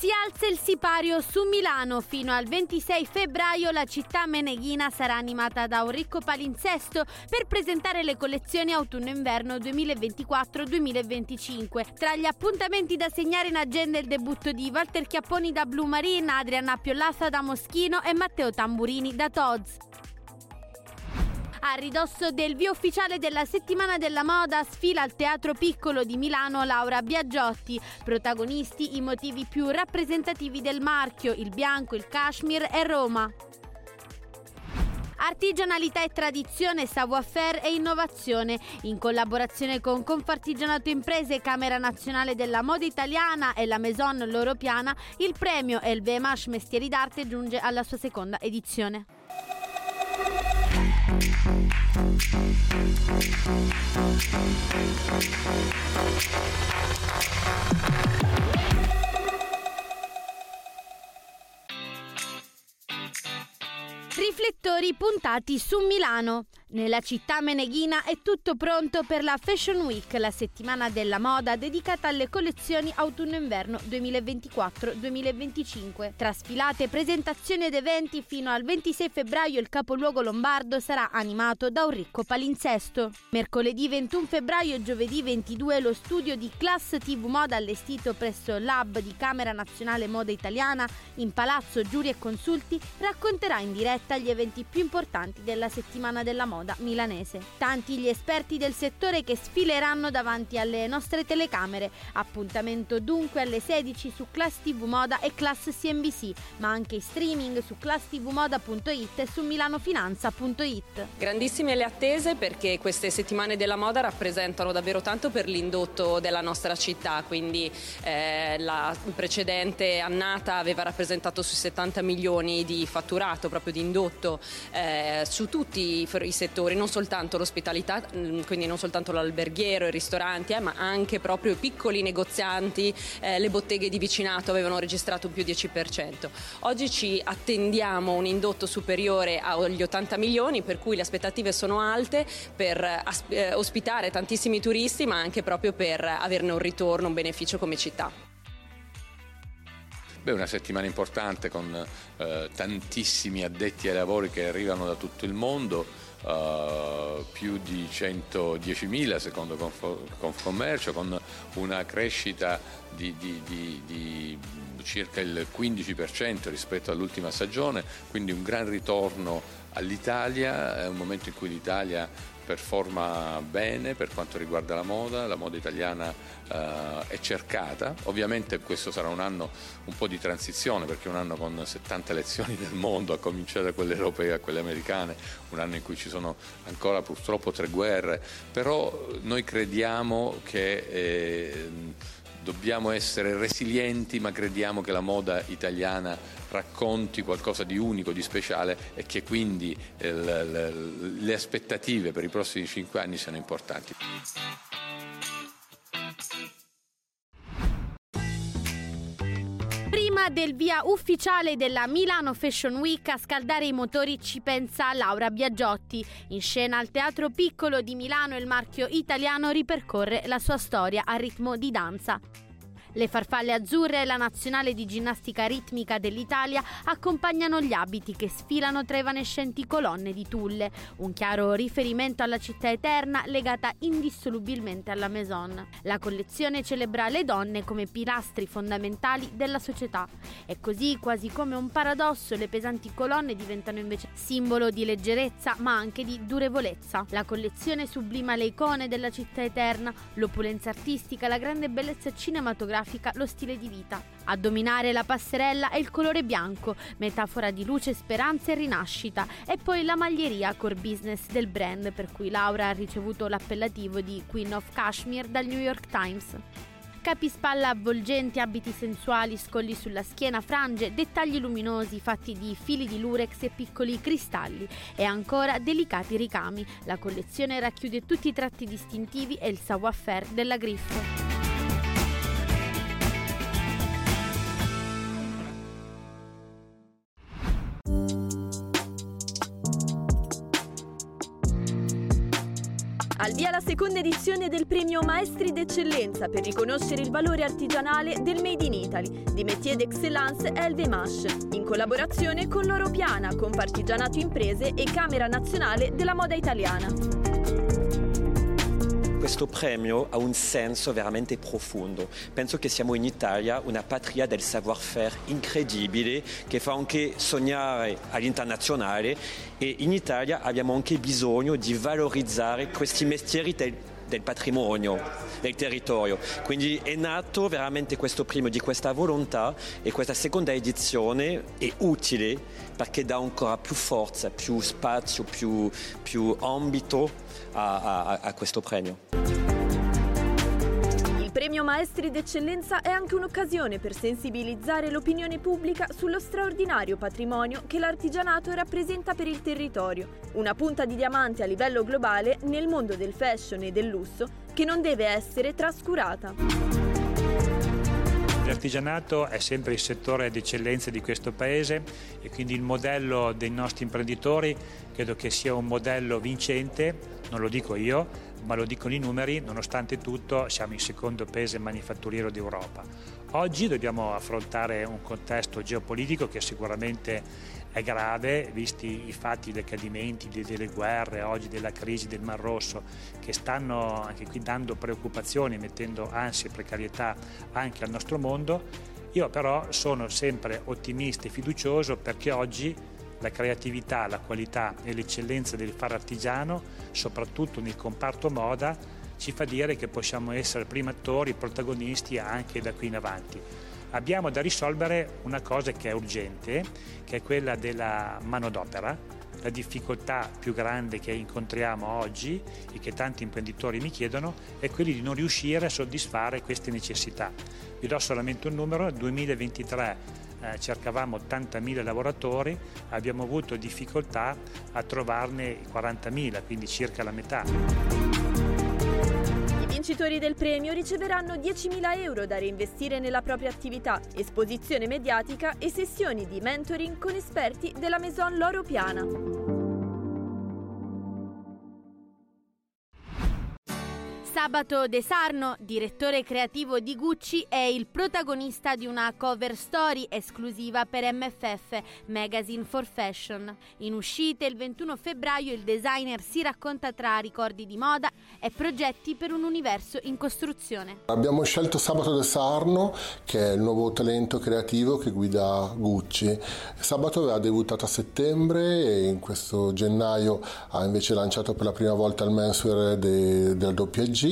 Si alza il sipario su Milano. Fino al 26 febbraio la città meneghina sarà animata da un ricco palinsesto per presentare le collezioni autunno-inverno 2024-2025. Tra gli appuntamenti da segnare in agenda il debutto di Walter Chiapponi da Blue Marine, Adriana Piollassa da Moschino e Matteo Tamburini da Toz. A ridosso del via ufficiale della settimana della moda sfila al Teatro Piccolo di Milano Laura Biagiotti. Protagonisti i motivi più rappresentativi del marchio, il bianco, il cashmere e Roma. Artigianalità e tradizione, savoir-faire e innovazione. In collaborazione con Confartigianato Imprese, Camera Nazionale della Moda Italiana e la Maison Loro Piana, il premio LVMH Mestieri d'Arte giunge alla sua seconda edizione. Riflettori puntati su Milano. Nella città meneghina è tutto pronto per la Fashion Week, la settimana della moda dedicata alle collezioni autunno-inverno 2024-2025. Tra sfilate, presentazioni ed eventi, fino al 26 febbraio il capoluogo lombardo sarà animato da un ricco palinsesto. Mercoledì 21 febbraio e giovedì 22 lo studio di Class TV Moda allestito presso l'Hub di Camera Nazionale Moda Italiana in Palazzo Giuri e Consulti racconterà in diretta gli eventi più importanti della settimana della moda moda milanese. Tanti gli esperti del settore che sfileranno davanti alle nostre telecamere. Appuntamento dunque alle 16 su Class TV Moda e Class CNBC, ma anche in streaming su classtvmoda.it e su milanofinanza.it. Grandissime le attese perché queste settimane della moda rappresentano davvero tanto per l'indotto della nostra città, quindi eh, la precedente annata aveva rappresentato sui 70 milioni di fatturato proprio di indotto eh, su tutti i settori settori, non soltanto l'ospitalità, mm, quindi non soltanto l'alberghiero, i ristoranti, eh, ma anche proprio i piccoli negozianti, eh, le botteghe di vicinato avevano registrato un più 10%. Oggi ci attendiamo un indotto superiore agli 80 milioni, per cui le aspettative sono alte per eh, ospitare tantissimi turisti, ma anche proprio per averne un ritorno, un beneficio come città. Beh, una settimana importante con eh, tantissimi addetti ai lavori che arrivano da tutto il mondo uh, più di 110.000 secondo Confcommercio, con una crescita di, di, di, di circa il 15% rispetto all'ultima stagione, quindi un gran ritorno all'Italia, è un momento in cui l'Italia performa bene per quanto riguarda la moda, la moda italiana eh, è cercata, ovviamente questo sarà un anno un po' di transizione perché è un anno con 70 elezioni nel mondo, a cominciare da quelle europee a quelle americane, un anno in cui ci sono ancora purtroppo tre guerre, però noi crediamo che... Eh, dobbiamo essere resilienti, ma crediamo che la moda italiana racconti qualcosa di unico, di speciale e che quindi eh, le, le aspettative per i prossimi cinque anni siano importanti. Prima del via ufficiale della Milano Fashion Week a scaldare i motori ci pensa Laura Biagiotti. In scena al Teatro Piccolo di Milano il marchio italiano ripercorre la sua storia a ritmo di danza. Le farfalle azzurre e la nazionale di ginnastica ritmica dell'Italia accompagnano gli abiti che sfilano tra evanescenti colonne di tulle, un chiaro riferimento alla città eterna legata indissolubilmente alla Maison. La collezione celebra le donne come pilastri fondamentali della società e così, quasi come un paradosso, le pesanti colonne diventano invece simbolo di leggerezza ma anche di durevolezza. La collezione sublima le icone della città eterna, l'opulenza artistica, la grande bellezza cinematografica grafica lo stile di vita. A dominare la passerella è il colore bianco, metafora di luce, speranza e rinascita, e poi la maglieria core business del brand per cui Laura ha ricevuto l'appellativo di Queen of Kashmir dal New York Times. Capispalla avvolgenti, abiti sensuali, scolli sulla schiena, frange, dettagli luminosi fatti di fili di lurex e piccoli cristalli e ancora delicati ricami. La collezione racchiude tutti i tratti distintivi e il savoir-faire della Griffo. Via la seconda edizione del premio Maestri d'Eccellenza per riconoscere il valore artigianale del Made in Italy di Métier d'Excellence LVMH, in collaborazione con Loro Piana, Compartigianato Imprese e Camera Nazionale della Moda Italiana. Questo premio ha un senso veramente profondo. Penso che siamo in Italia una patria del savoir-faire incredibile che fa anche sognare all'internazionale e in Italia abbiamo anche bisogno di valorizzare questi mestieri del, del patrimonio del territorio. Quindi è nato veramente questo premio di questa volontà e questa seconda edizione è utile perché dà ancora più forza, più spazio, più, più ambito a, a, a questo premio. Il premio Maestri d'Eccellenza è anche un'occasione per sensibilizzare l'opinione pubblica sullo straordinario patrimonio che l'artigianato rappresenta per il territorio, una punta di diamante a livello globale nel mondo del fashion e del lusso che non deve essere trascurata. L'artigianato è sempre il settore d'eccellenza di questo Paese e quindi il modello dei nostri imprenditori credo che sia un modello vincente, non lo dico io, ma lo dicono i numeri, nonostante tutto siamo il secondo paese manifatturiero d'Europa. Oggi dobbiamo affrontare un contesto geopolitico che sicuramente è grave, visti i fatti, dei cadimenti, delle guerre, oggi della crisi del Mar Rosso, che stanno anche qui dando preoccupazioni, mettendo ansia e precarietà anche al nostro mondo. Io però sono sempre ottimista e fiducioso perché oggi la creatività, la qualità e l'eccellenza del fare artigiano, soprattutto nel comparto moda, ci fa dire che possiamo essere primi attori, protagonisti anche da qui in avanti. Abbiamo da risolvere una cosa che è urgente, che è quella della manodopera, la difficoltà più grande che incontriamo oggi e che tanti imprenditori mi chiedono è quella di non riuscire a soddisfare queste necessità. Vi do solamente un numero, 2023 eh, cercavamo 80.000 lavoratori, abbiamo avuto difficoltà a trovarne 40.000, quindi circa la metà. I vincitori del premio riceveranno 10.000 euro da reinvestire nella propria attività, esposizione mediatica e sessioni di mentoring con esperti della Maison Loro Piana. Sabato De Sarno, direttore creativo di Gucci, è il protagonista di una cover story esclusiva per MFF, Magazine for Fashion. In uscita il 21 febbraio il designer si racconta tra ricordi di moda e progetti per un universo in costruzione. Abbiamo scelto Sabato De Sarno, che è il nuovo talento creativo che guida Gucci. Sabato aveva debuttato a settembre e in questo gennaio ha invece lanciato per la prima volta il menswear de, del WG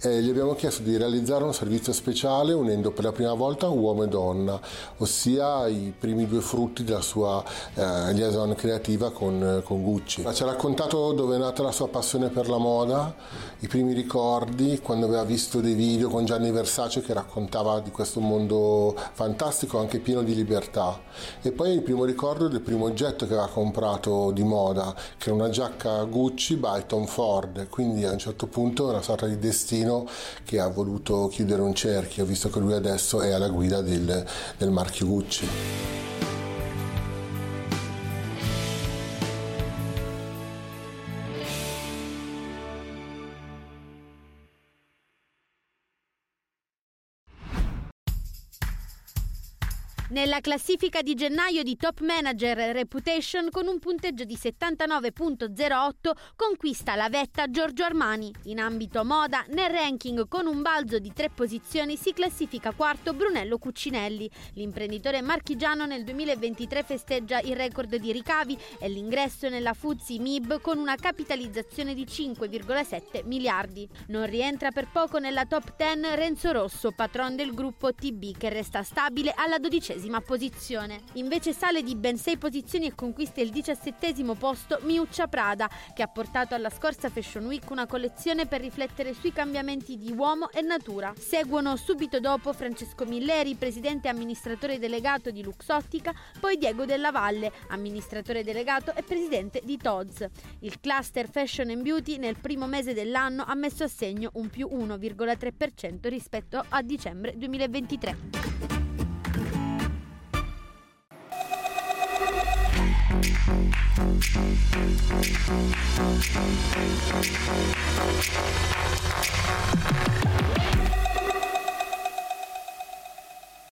e gli abbiamo chiesto di realizzare un servizio speciale unendo per la prima volta uomo e donna, ossia i primi due frutti della sua eh, liaison creativa con, con Gucci. Ci ha raccontato dove è nata la sua passione per la moda, i primi ricordi, quando aveva visto dei video con Gianni Versace che raccontava di questo mondo fantastico, anche pieno di libertà. E poi il primo ricordo del primo oggetto che aveva comprato di moda, che era una giacca Gucci by Tom Ford, quindi a un certo punto una sorta di destino che ha voluto chiudere un cerchio, visto che lui adesso è alla guida del, del marchio Gucci. Nella classifica di gennaio di Top Manager Reputation con un punteggio di 79.08 conquista la vetta Giorgio Armani. In ambito moda, nel ranking con un balzo di tre posizioni si classifica quarto Brunello Cuccinelli. L'imprenditore marchigiano nel 2023 festeggia il record di ricavi e l'ingresso nella Fuzzi MIB con una capitalizzazione di 5,7 miliardi. Non rientra per poco nella top 10 Renzo Rosso, patron del gruppo TB che resta stabile alla dodicesima posizione. Invece sale di ben 6 posizioni e conquista il diciassettesimo posto Miuccia Prada, che ha portato alla scorsa Fashion Week una collezione per riflettere sui cambiamenti di uomo e natura. Seguono subito dopo Francesco Milleri, presidente e amministratore delegato di Luxottica, poi Diego Della Valle, amministratore delegato e presidente di Tod's. Il cluster Fashion and Beauty nel primo mese dell'anno ha messo a segno un più 1,3% rispetto a dicembre 2023. Thank you.